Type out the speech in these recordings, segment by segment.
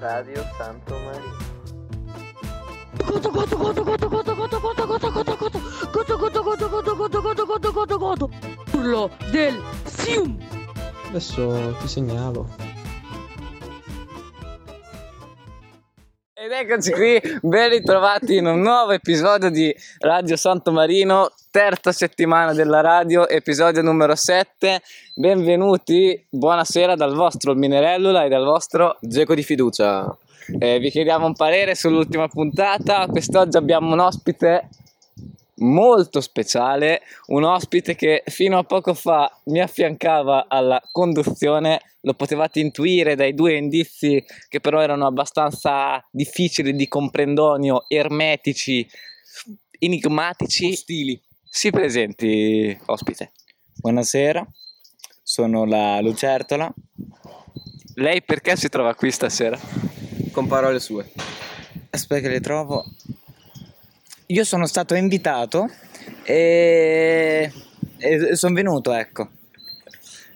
Radio Santo Marino. Godo godo godo godo godo godo godo godo godo godo godo godo godo godo godo godo godo godo godo Urlo del Sium Adesso ti segnalo. Ed eccoci qui, ben ritrovati in un nuovo episodio di Radio Santo Marino, terza settimana della radio, episodio numero 7. Benvenuti, buonasera dal vostro Minerellula e dal vostro Geco di fiducia. Eh, vi chiediamo un parere sull'ultima puntata. Quest'oggi abbiamo un ospite molto speciale, un ospite che fino a poco fa mi affiancava alla conduzione. Lo potevate intuire dai due indizi che però erano abbastanza difficili di comprendonio, ermetici, enigmatici. Stili. Si presenti, ospite. Buonasera, sono la Lucertola. Lei perché si trova qui stasera? Con parole sue. Aspetta che le trovo. Io sono stato invitato e, e sono venuto, ecco.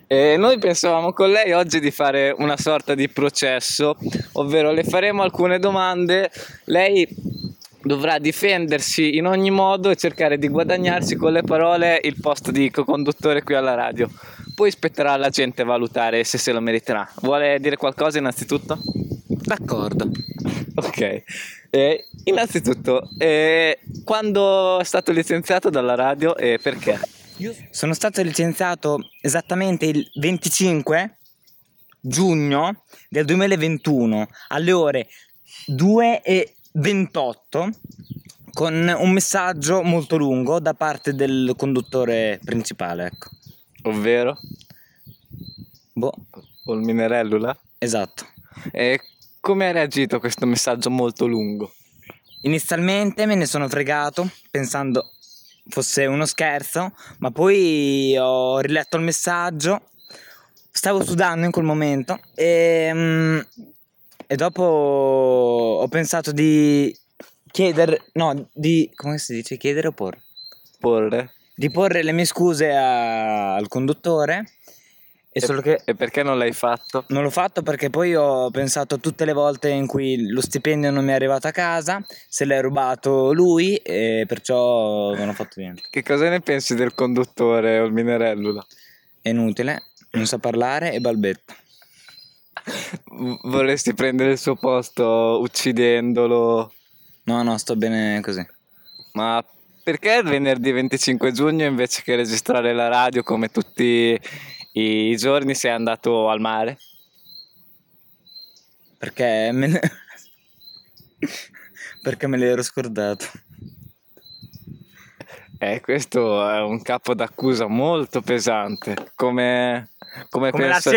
E noi pensavamo con lei oggi di fare una sorta di processo, ovvero le faremo alcune domande, lei dovrà difendersi in ogni modo e cercare di guadagnarsi con le parole il posto di co-conduttore qui alla radio. Poi spetterà alla gente valutare se se lo meriterà. Vuole dire qualcosa innanzitutto? D'accordo. Ok. Eh, innanzitutto, eh, quando è stato licenziato dalla radio e perché? Sono stato licenziato esattamente il 25 giugno del 2021 alle ore 2 e 28 con un messaggio molto lungo da parte del conduttore principale, ecco. Ovvero? Boh, O il Minerellula? esatto. E come ha reagito a questo messaggio molto lungo? Inizialmente me ne sono fregato pensando fosse uno scherzo, ma poi ho riletto il messaggio, stavo sudando in quel momento e, mm, e dopo ho pensato di chiedere, no, di, come si dice, chiedere o porre? Porre? Di porre le mie scuse a- al conduttore e solo che E perché non l'hai fatto? non l'ho fatto perché poi ho pensato tutte le volte in cui lo stipendio non mi è arrivato a casa, se l'è rubato lui e perciò non ho fatto niente. Che cosa ne pensi del conduttore o il Minerellula? È inutile, non sa parlare e balbetta. Vorresti prendere il suo posto uccidendolo? No, no, sto bene così. Ma perché il venerdì 25 giugno invece che registrare la radio come tutti i giorni sei andato al mare? Perché me ne... perché me l'ero scordato. Eh, questo è un capo d'accusa molto pesante. Come, come, Come la pensa...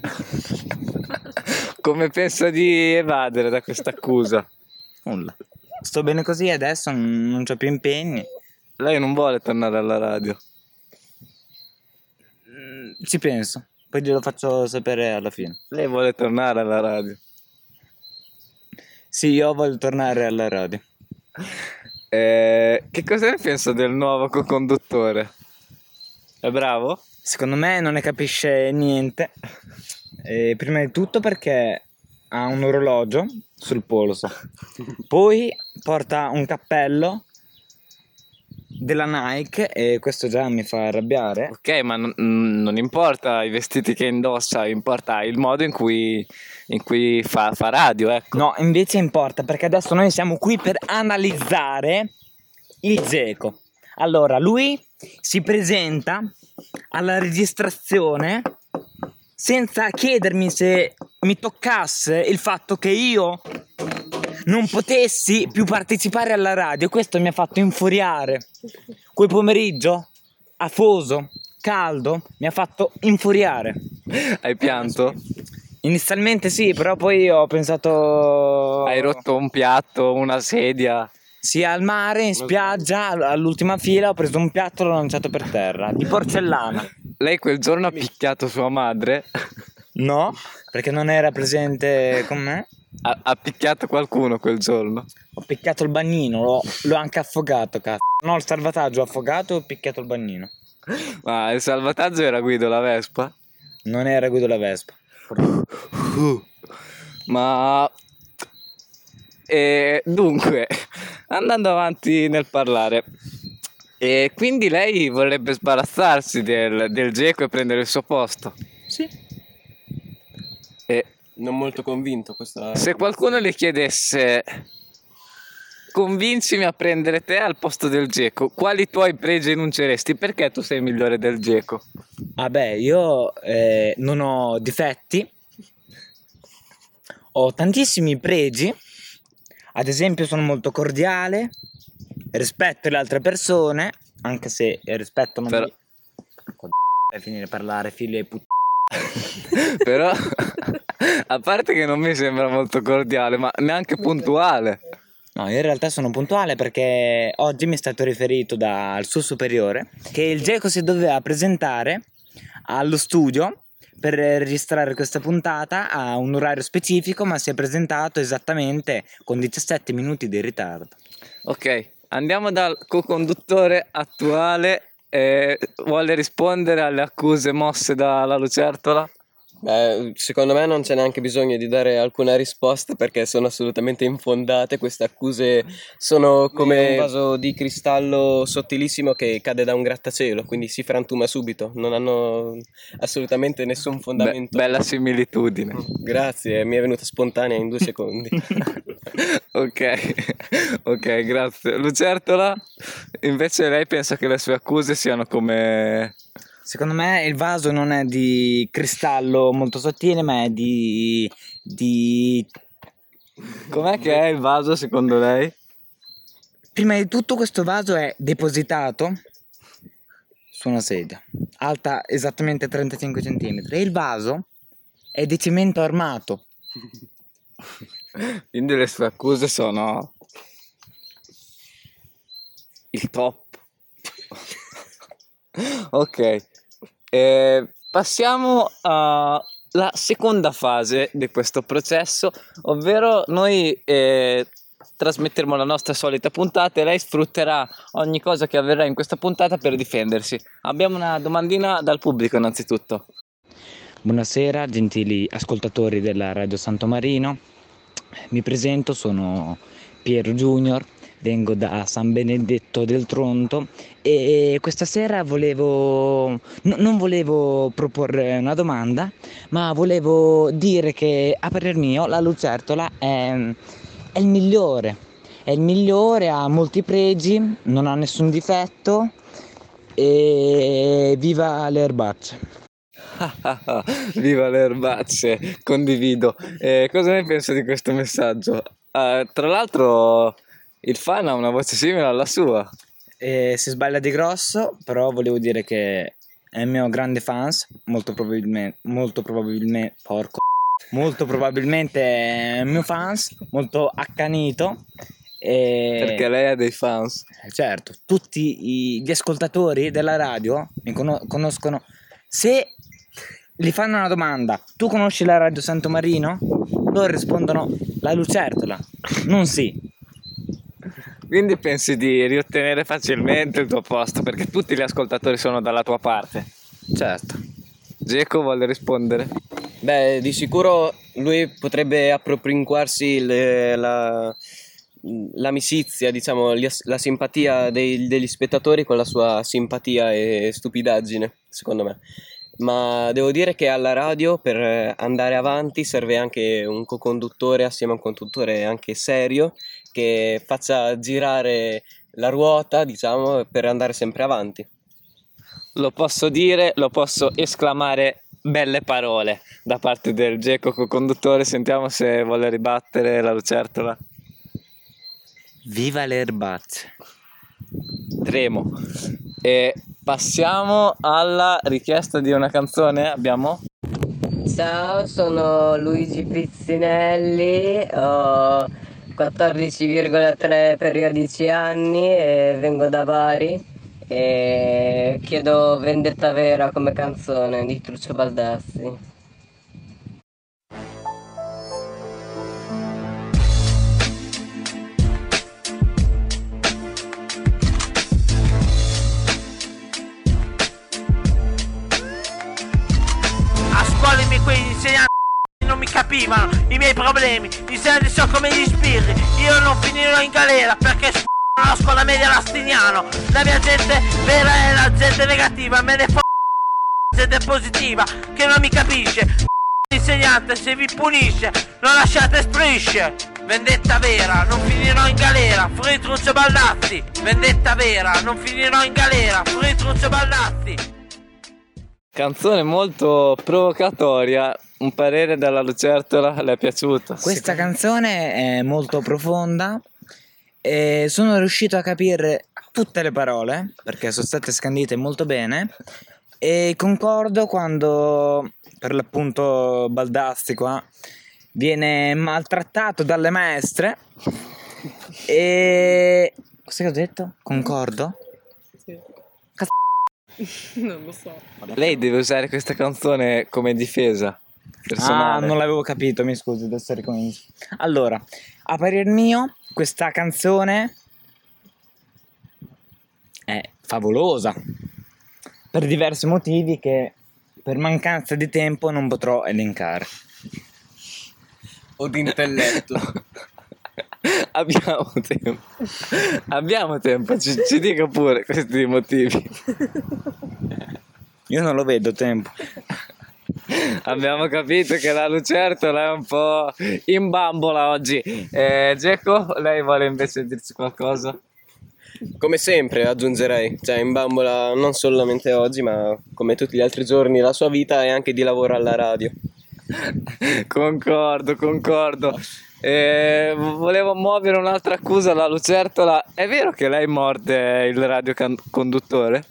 come pensa di evadere da questa accusa? Nulla. Sto bene così adesso, non ho più impegni. Lei non vuole tornare alla radio. Mm, Ci penso, poi glielo faccio sapere alla fine. Lei vuole tornare alla radio. Sì, io voglio tornare alla radio. Eh, che cosa ne pensa del nuovo co-conduttore? È bravo? Secondo me non ne capisce niente. Eh, prima di tutto perché ha un orologio sul polso. Poi porta un cappello della Nike e questo già mi fa arrabbiare. Ok, ma non, non importa i vestiti che indossa, importa il modo in cui, in cui fa, fa radio, ecco. No, invece importa perché adesso noi siamo qui per analizzare il Geco. Allora, lui si presenta alla registrazione senza chiedermi se mi toccasse il fatto che io non potessi più partecipare alla radio. Questo mi ha fatto infuriare. Quel pomeriggio, afoso, caldo, mi ha fatto infuriare. Hai pianto? Inizialmente sì, però poi ho pensato... Hai rotto un piatto, una sedia? Sì, al mare, in spiaggia, all'ultima fila ho preso un piatto e l'ho lanciato per terra, di porcellana. Lei quel giorno ha picchiato sua madre? No, perché non era presente con me. Ha, ha picchiato qualcuno quel giorno? Ho picchiato il bagnino, l'ho, l'ho anche affogato, cazzo. No, il salvataggio ho affogato e ho picchiato il bagnino. Ma il salvataggio era Guido la Vespa? Non era Guido la Vespa. Ma e dunque, andando avanti nel parlare, e quindi lei vorrebbe sbarazzarsi del, del Geco e prendere il suo posto. Sì. E Non molto convinto questa... se qualcuno le chiedesse convincimi a prendere te al posto del Geco, quali tuoi pregi enunceresti? Perché tu sei migliore del Geco? Vabbè, io eh, non ho difetti, ho tantissimi pregi, ad esempio sono molto cordiale, rispetto le altre persone, anche se rispetto non Però- mi... È finire di parlare, figlio di put... Però, a parte che non mi sembra molto cordiale, ma neanche puntuale. No, io in realtà sono puntuale perché oggi mi è stato riferito dal suo superiore che il Geco si doveva presentare allo studio per registrare questa puntata a un orario specifico, ma si è presentato esattamente con 17 minuti di ritardo. Ok, andiamo dal co-conduttore attuale. eh, vuole rispondere alle accuse mosse dalla Lucertola? Beh, secondo me non c'è neanche bisogno di dare alcuna risposta perché sono assolutamente infondate. Queste accuse sono come un vaso di cristallo sottilissimo che cade da un grattacielo, quindi si frantuma subito. Non hanno assolutamente nessun Be- fondamento. bella similitudine. Grazie, mi è venuta spontanea in due secondi. ok, ok, grazie. Lucertola, invece lei pensa che le sue accuse siano come... Secondo me il vaso non è di cristallo molto sottile, ma è di... di... Com'è che è il vaso secondo lei? Prima di tutto questo vaso è depositato su una sedia, alta esattamente 35 cm. E il vaso è di cemento armato. Quindi le sue accuse sono il top. ok, eh, passiamo alla seconda fase di questo processo, ovvero noi eh, trasmetteremo la nostra solita puntata e lei sfrutterà ogni cosa che avverrà in questa puntata per difendersi. Abbiamo una domandina dal pubblico innanzitutto. Buonasera, gentili ascoltatori della Radio Santo Marino. Mi presento, sono Piero Junior, vengo da San Benedetto del Tronto e questa sera volevo no- non volevo proporre una domanda, ma volevo dire che a parer mio la lucertola è, è il migliore. È il migliore, ha molti pregi, non ha nessun difetto e viva le erbacce. Viva le erbacce, condivido. Eh, cosa ne penso di questo messaggio? Eh, tra l'altro, il fan ha una voce simile alla sua. E si sbaglia di grosso, però volevo dire che è il mio grande fans, molto probabilmente, molto probabilmente, porco, molto probabilmente è il mio fans, molto accanito. E Perché lei ha dei fans. Eh, certo, tutti gli ascoltatori della radio mi cono- conoscono. Se gli fanno una domanda, tu conosci la radio Santo Marino? Loro rispondono la lucertola, non sì. Quindi pensi di riottenere facilmente il tuo posto perché tutti gli ascoltatori sono dalla tua parte. Certo. Geco vuole rispondere. Beh, di sicuro lui potrebbe appropinquarsi le- la- l'amicizia, diciamo, la simpatia dei- degli spettatori con la sua simpatia e stupidaggine, secondo me. Ma devo dire che alla radio per eh, andare avanti serve anche un co-conduttore assieme a un conduttore anche serio che faccia girare la ruota, diciamo, per andare sempre avanti. Lo posso dire, lo posso esclamare belle parole da parte del Geco co-conduttore. Sentiamo se vuole ribattere la lucertola. Viva le erbacce. Tremo. E passiamo alla richiesta di una canzone. Abbiamo? Ciao, sono Luigi Pizzinelli, ho 14,3 periodici anni e vengo da Bari e chiedo Vendetta Vera come canzone di Truccio Baldassi. Miei problemi, i serdi sono come gli spirri, io non finirò in galera perché s*** la scuola media Lastiniano, la mia gente vera è la gente negativa, me ne f*** gente positiva che non mi capisce, insegnante se vi punisce, non lasciate strisce. Vendetta vera, non finirò in galera, Fritruccio Baldazzi. Vendetta vera, non finirò in galera, Fritruccio Baldazzi. Canzone molto provocatoria. Un parere dalla lucertola le è piaciuto? Questa canzone è molto profonda e sono riuscito a capire tutte le parole perché sono state scandite molto bene e concordo quando per l'appunto Baldassi qua viene maltrattato dalle maestre e cosa che ho detto? Concordo? Non lo so. Lei deve usare questa canzone come difesa Ah, personale. non l'avevo capito, mi scusi, adesso ricomincio. Allora, a parer mio, questa canzone è favolosa per diversi motivi che per mancanza di tempo non potrò elencare. O di intelletto. Abbiamo tempo. Abbiamo tempo, ci, ci dica pure questi motivi. Io non lo vedo tempo. Abbiamo capito che la lucertola è un po' in bambola oggi. Eh, Geco, lei vuole invece dirci qualcosa? Come sempre aggiungerei, cioè in bambola non solamente oggi, ma come tutti gli altri giorni la sua vita è anche di lavoro alla radio. concordo, concordo. Eh, volevo muovere un'altra accusa alla lucertola. È vero che lei morde il radioconduttore?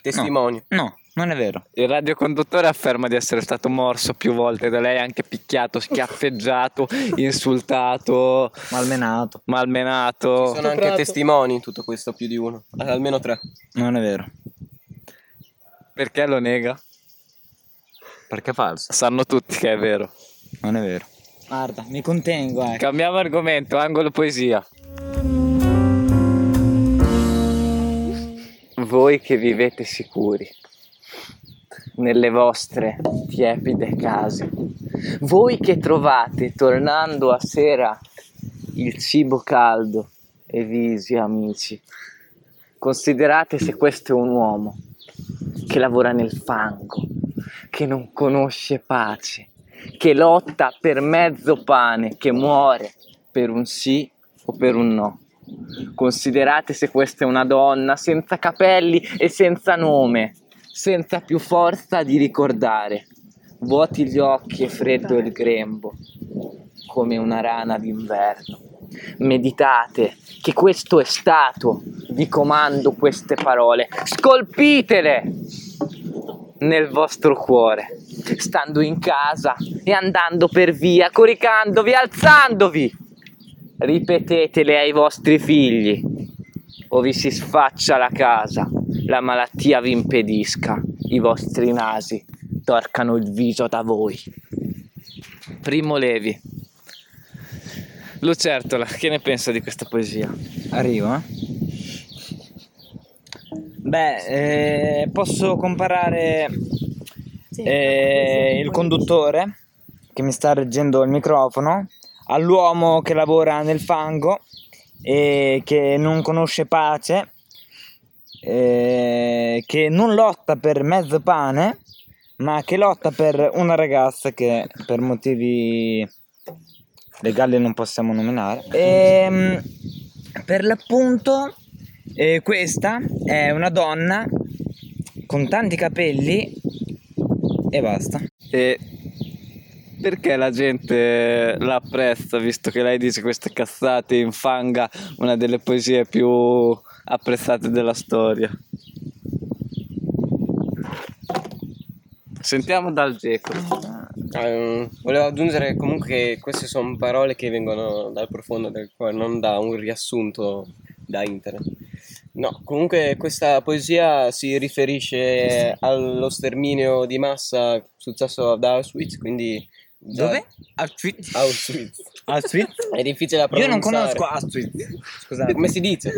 Testimonio. No, non è vero. Il radioconduttore afferma di essere stato morso più volte da lei, anche picchiato, schiaffeggiato, insultato, Malmenato. malmenato. Ci sono anche testimoni in tutto questo, più di uno, almeno tre. Non è vero. Perché lo nega? Perché è falso. Sanno tutti che è vero. Non è vero. Guarda, mi contengo, eh. Cambiamo argomento, angolo poesia. Voi che vivete sicuri nelle vostre tiepide case, voi che trovate tornando a sera il cibo caldo e visi amici, considerate se questo è un uomo che lavora nel fango, che non conosce pace, che lotta per mezzo pane, che muore per un sì o per un no. Considerate se questa è una donna senza capelli e senza nome, senza più forza di ricordare. Vuoti gli occhi e freddo il grembo, come una rana d'inverno. Meditate che questo è stato, vi comando queste parole, scolpitele nel vostro cuore, stando in casa e andando per via, coricandovi, alzandovi. Ripetetele ai vostri figli, o vi si sfaccia la casa, la malattia vi impedisca, i vostri nasi torcano il viso da voi. Primo Levi. Lucertola, che ne pensa di questa poesia? Arrivo, eh. Beh, eh, posso comparare eh, il conduttore che mi sta reggendo il microfono all'uomo che lavora nel fango e che non conosce pace, eh, che non lotta per mezzo pane, ma che lotta per una ragazza che per motivi legali non possiamo nominare. Ehm, per l'appunto, eh, questa è una donna con tanti capelli e basta. E perché la gente la apprezza, visto che lei dice queste cazzate infanga una delle poesie più apprezzate della storia? Sentiamo dal Geco. Eh, volevo aggiungere comunque che queste sono parole che vengono dal profondo del cuore, non da un riassunto da internet. No, comunque questa poesia si riferisce allo sterminio di massa successo ad Auschwitz, quindi... già- Dove? Auschwitz. Auschwitz. Auschwitz? È difficile da Io non pronunciare. conosco Auschwitz. Scusate. Come si dice?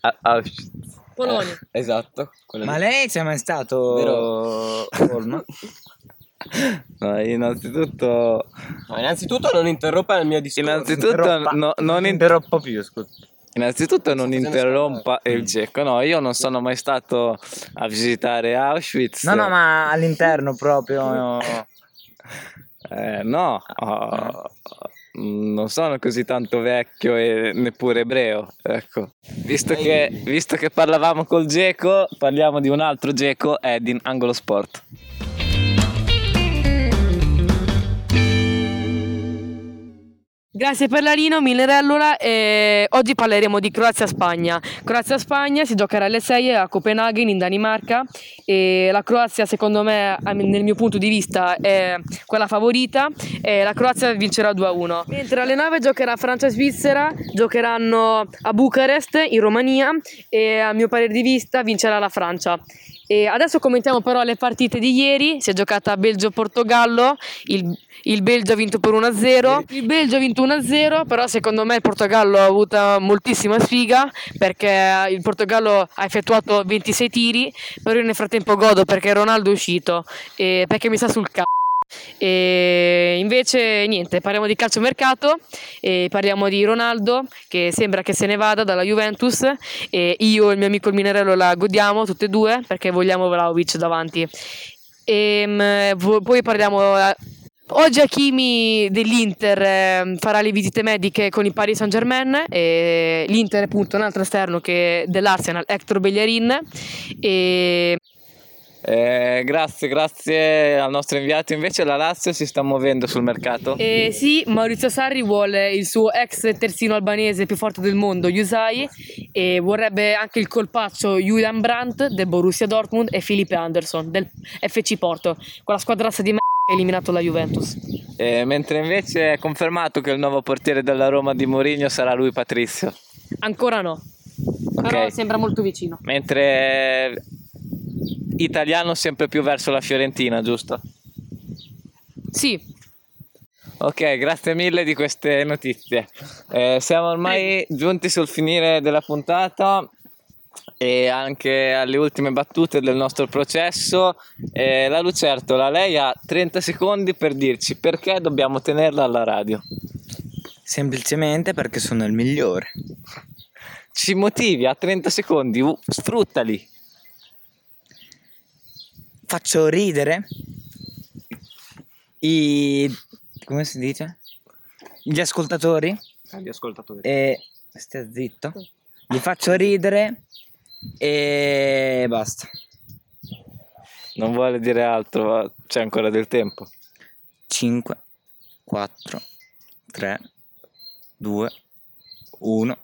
A- Auschwitz. Polonia. Esatto. quello Ma lì. lei c'è mai stato Vero. a Colma? No, innanzitutto, No, innanzitutto non interrompa il mio discorso. innanzitutto no- non, in- interrompo più, scusa. Innanzitutto non interrompa il geco. No, io non sono mai stato a visitare Auschwitz. No, no, ma all'interno proprio. Eh, no, oh, non sono così tanto vecchio e neppure ebreo. Ecco. Visto che, visto che parlavamo col Geco, parliamo di un altro Geco, Edin Angolo Sport. Grazie per la Rino, Millerellola e oggi parleremo di Croazia-Spagna. Croazia-Spagna si giocherà alle 6 a Copenaghen in Danimarca e la Croazia secondo me, nel mio punto di vista, è quella favorita e la Croazia vincerà 2-1. Mentre alle 9 giocherà Francia-Svizzera, giocheranno a Bucarest in Romania e a mio parere di vista vincerà la Francia. E adesso commentiamo però le partite di ieri, si è giocata Belgio-Portogallo, il, il Belgio ha vinto per 1-0, il Belgio ha vinto 1-0, però secondo me il Portogallo ha avuto moltissima sfiga perché il Portogallo ha effettuato 26 tiri, però io nel frattempo godo perché Ronaldo è uscito e perché mi sta sul c***o. E invece niente, parliamo di calciomercato e parliamo di Ronaldo che sembra che se ne vada dalla Juventus e io e il mio amico il Minerello la godiamo tutte e due perché vogliamo Vlaovic davanti. E, vo- poi parliamo eh, Oggi Hakimi dell'Inter eh, farà le visite mediche con il Paris Saint Germain l'Inter appunto un altro esterno che dell'Arsenal, Hector Bellerin e Eh, grazie, grazie al nostro inviato. Invece la Lazio si sta muovendo sul mercato. Eh, sì, Maurizio Sarri vuole il suo ex terzino albanese più forte del mondo, Yusai, e vorrebbe anche il colpaccio Julian Brandt del Borussia Dortmund e Felipe Anderson del FC Porto, quella squadrazza di ha eliminato la Juventus. Eh, mentre invece è confermato che il nuovo portiere della Roma di Mourinho sarà lui Patrizio. Ancora no, però Ok. sembra molto vicino. Mentre italiano sempre più verso la Fiorentina, giusto? Sì, Ok, grazie mille di queste notizie. Eh, siamo ormai giunti sul finire della puntata e anche alle ultime battute del nostro processo. Eh, la Lucertola, lei ha 30 secondi per dirci perché dobbiamo tenerla alla radio. Semplicemente perché sono il migliore. Ci motivi a 30 secondi, sfruttali. Faccio ridere i. come si dice? Gli ascoltatori Agli ascoltatori. e. stia zitto. Li faccio ridere e basta. Non vuole dire altro, ma c'è ancora del tempo. 5, 4, 3, 2, 1.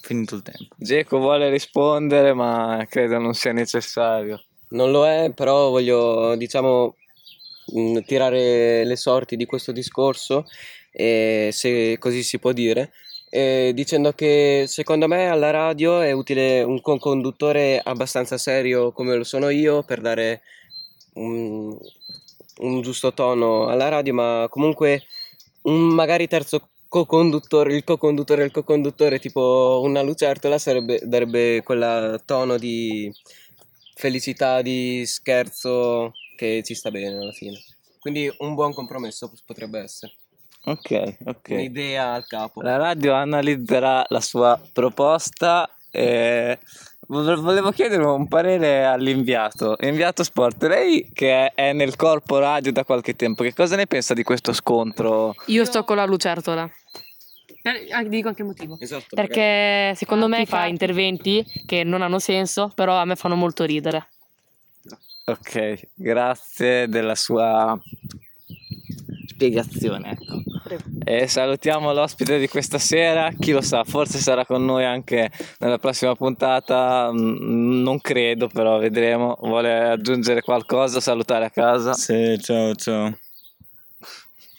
Finito il tempo. Geco vuole rispondere, ma credo non sia necessario. Non lo è, però voglio, diciamo, mh, tirare le sorti di questo discorso, eh, se così si può dire, eh, dicendo che secondo me alla radio è utile un conduttore abbastanza serio come lo sono io per dare un, un giusto tono alla radio, ma comunque un magari terzo co-conduttore, il co-conduttore il co-conduttore, tipo una lucertola, sarebbe, darebbe quel tono di felicità, di scherzo che ci sta bene alla fine. Quindi un buon compromesso potrebbe essere. Ok, ok. Un'idea al capo. La radio analizzerà la sua proposta e vo- volevo chiedere un parere all'inviato. Inviato Sport, lei che è nel corpo radio da qualche tempo, che cosa ne pensa di questo scontro? io sto con la lucertola. Eh, ah, Dico anche il motivo. Esatto, Perché secondo me fa interventi che non hanno senso, però a me fanno molto ridere. Ok, grazie della sua spiegazione. Ecco. E salutiamo l'ospite di questa sera. Chi lo sa, forse sarà con noi anche nella prossima puntata. mm, Non credo, però vedremo. Vuole aggiungere qualcosa? Salutare a casa? Sì, ciao, ciao.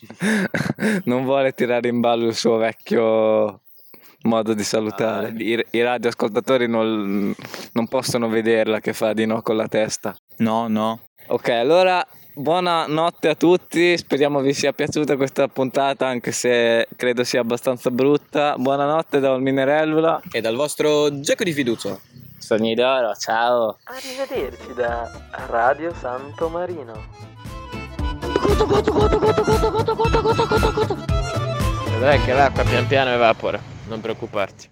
non vuole tirare in ballo il suo vecchio modo di salutare. I, i radioascoltatori non, non possono vederla che fa di no con la testa. No, no. Ok, allora buonanotte a tutti, speriamo vi sia piaciuta questa puntata anche se credo sia abbastanza brutta. Buonanotte da Olminerellula. E dal vostro Geco di fiducia. Sogni d'oro, ciao. Arrivederci da Radio Santo Marino goto goto goto goto goto goto goto goto goto goto Vedrai che l'acqua pian piano evapora, non preoccuparti.